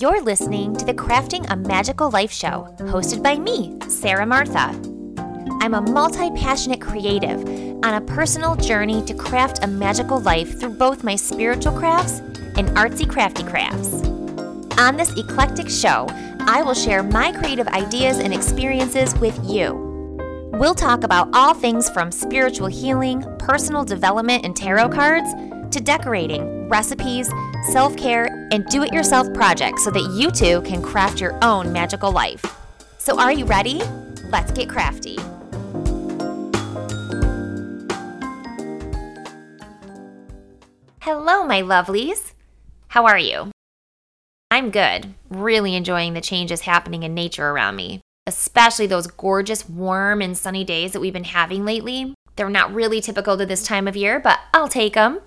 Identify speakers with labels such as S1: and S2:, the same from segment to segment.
S1: You're listening to the Crafting a Magickal Life show, hosted by me, Sarah Martha. I'm a multi passionate creative on a personal journey to craft a magical life through both my spiritual crafts and artsy crafty crafts. On this eclectic show, I will share my creative ideas and experiences with you. We'll talk about all things from spiritual healing, personal development, and tarot cards to decorating, recipes, self care, and do it yourself projects so that you too can craft your own magical life. So, are you ready? Let's get crafty. Hello, my lovelies. How are you? I'm good, really enjoying the changes happening in nature around me, especially those gorgeous, warm, and sunny days that we've been having lately. They're not really typical to this time of year, but I'll take them.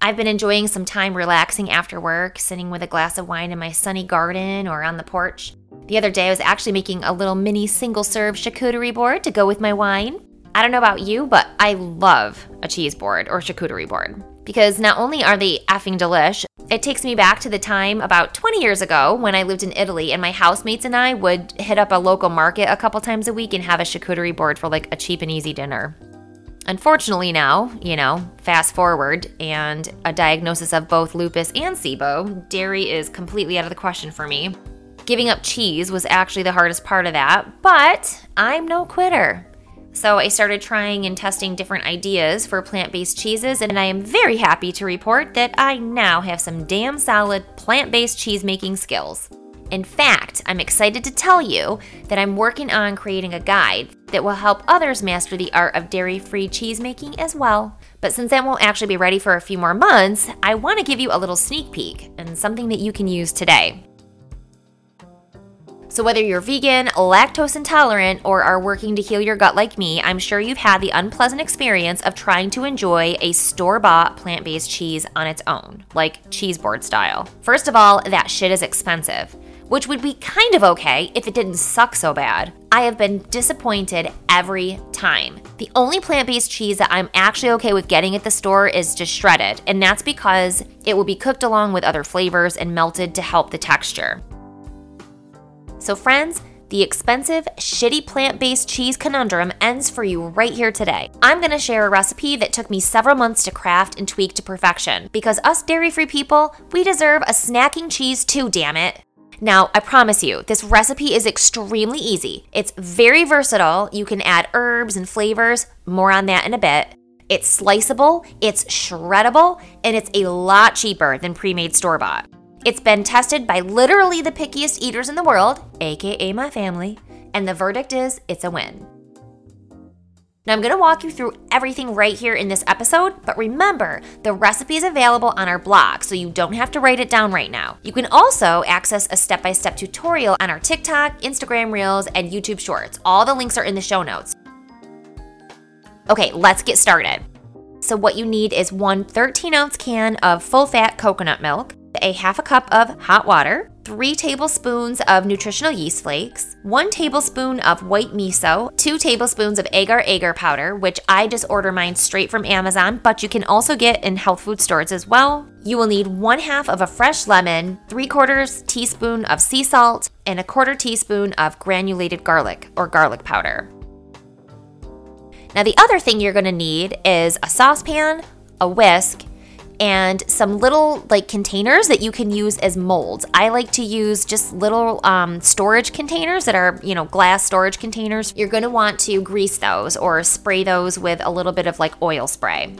S1: I've been enjoying some time relaxing after work, sitting with a glass of wine in my sunny garden or on the porch. The other day, I was actually making a little mini single serve charcuterie board to go with my wine. I don't know about you, but I love a cheese board or charcuterie board because not only are they effing delish, it takes me back to the time about 20 years ago when I lived in Italy and my housemates and I would hit up a local market a couple times a week and have a charcuterie board for like a cheap and easy dinner. Unfortunately, now, you know, fast forward and a diagnosis of both lupus and SIBO, dairy is completely out of the question for me. Giving up cheese was actually the hardest part of that, but I'm no quitter. So I started trying and testing different ideas for plant based cheeses, and I am very happy to report that I now have some damn solid plant based cheese making skills. In fact, I'm excited to tell you that I'm working on creating a guide that will help others master the art of dairy free cheese making as well. But since that won't actually be ready for a few more months, I want to give you a little sneak peek and something that you can use today. So, whether you're vegan, lactose intolerant, or are working to heal your gut like me, I'm sure you've had the unpleasant experience of trying to enjoy a store bought plant based cheese on its own, like cheese board style. First of all, that shit is expensive which would be kind of okay if it didn't suck so bad. I have been disappointed every time. The only plant based cheese that I'm actually okay with getting at the store is just shredded, and that's because it will be cooked along with other flavors and melted to help the texture. So, friends, the expensive, shitty plant based cheese conundrum ends for you right here today. I'm gonna share a recipe that took me several months to craft and tweak to perfection because us dairy free people, we deserve a snacking cheese too, damn it. Now, I promise you, this recipe is extremely easy. It's very versatile. You can add herbs and flavors, more on that in a bit. It's sliceable, it's shreddable, and it's a lot cheaper than pre made store bought. It's been tested by literally the pickiest eaters in the world, aka my family, and the verdict is it's a win. Now, I'm gonna walk you through everything right here in this episode, but remember, the recipe is available on our blog, so you don't have to write it down right now. You can also access a step by step tutorial on our TikTok, Instagram Reels, and YouTube Shorts. All the links are in the show notes. Okay, let's get started. So, what you need is one 13 ounce can of full fat coconut milk, a half a cup of hot water, 3 tablespoons of nutritional yeast flakes, 1 tablespoon of white miso, 2 tablespoons of agar agar powder, which I just order mine straight from Amazon, but you can also get in health food stores as well. You will need 1 half of a fresh lemon, 3 quarters teaspoon of sea salt, and a quarter teaspoon of granulated garlic or garlic powder. Now, the other thing you're gonna need is a saucepan, a whisk, and some little like containers that you can use as molds. I like to use just little um, storage containers that are, you know, glass storage containers. You're going to want to grease those or spray those with a little bit of like oil spray.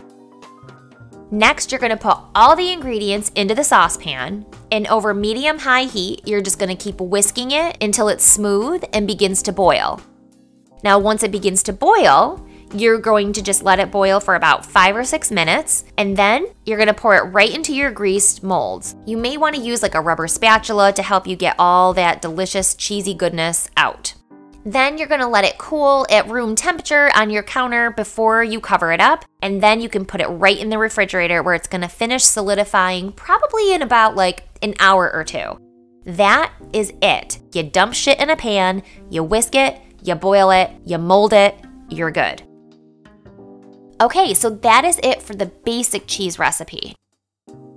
S1: Next, you're gonna put all the ingredients into the saucepan, and over medium high heat, you're just gonna keep whisking it until it's smooth and begins to boil. Now, once it begins to boil, you're going to just let it boil for about five or six minutes, and then you're gonna pour it right into your greased molds. You may wanna use like a rubber spatula to help you get all that delicious cheesy goodness out. Then you're gonna let it cool at room temperature on your counter before you cover it up, and then you can put it right in the refrigerator where it's gonna finish solidifying probably in about like an hour or two. That is it. You dump shit in a pan, you whisk it, you boil it, you mold it, you're good. Okay, so that is it for the basic cheese recipe.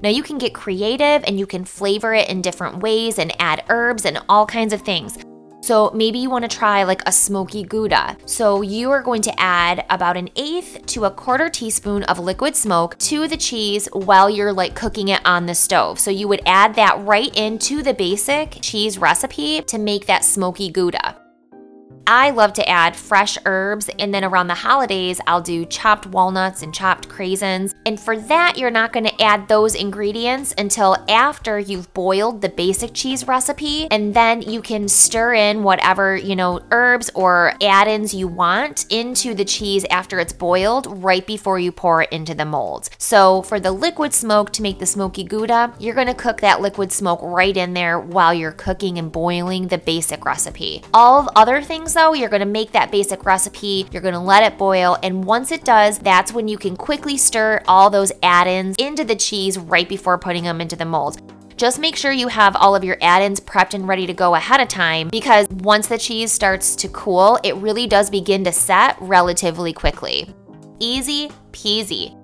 S1: Now, you can get creative and you can flavor it in different ways and add herbs and all kinds of things. So maybe you want to try like a smoky Gouda. So you are going to add about an eighth to a quarter teaspoon of liquid smoke to the cheese while you're like cooking it on the stove. So you would add that right into the basic cheese recipe to make that smoky Gouda. I love to add fresh herbs, and then around the holidays, I'll do chopped walnuts and chopped craisins. And for that, you're not gonna add those ingredients until after you've boiled the basic cheese recipe, and then you can stir in whatever, you know, herbs or add ins you want into the cheese after it's boiled right before you pour it into the mold. So for the liquid smoke to make the smoky Gouda, you're gonna cook that liquid smoke right in there while you're cooking and boiling the basic recipe. All of other things, though, you're gonna make that basic recipe, you're gonna let it boil, and once it does, that's when you can quickly stir all those add ins into the cheese right before putting them into the mold. just make sure you have all of your add ins prepped and ready to go ahead of time because once the cheese starts to cool, it really does begin to set relatively quickly. Easy peasy.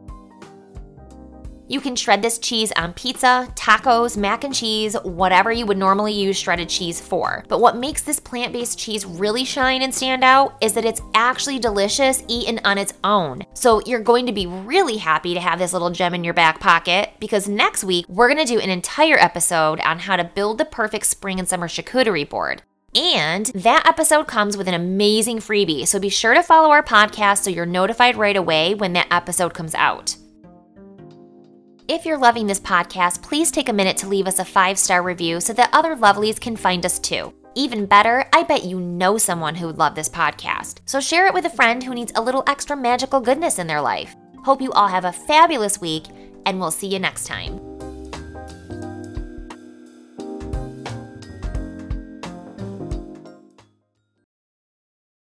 S1: You can shred this cheese on pizza, tacos, mac and cheese, whatever you would normally use shredded cheese for. But what makes this plant based cheese really shine and stand out is that it's actually delicious eaten on its own. So you're going to be really happy to have this little gem in your back pocket because next week we're going to do an entire episode on how to build the perfect spring and summer charcuterie board. And that episode comes with an amazing freebie. So be sure to follow our podcast so you're notified right away when that episode comes out. If you're loving this podcast, please take a minute to leave us a five star review so that other lovelies can find us too. Even better, I bet you know someone who would love this podcast. So share it with a friend who needs a little extra magical goodness in their life. Hope you all have a fabulous week, and we'll see you next time.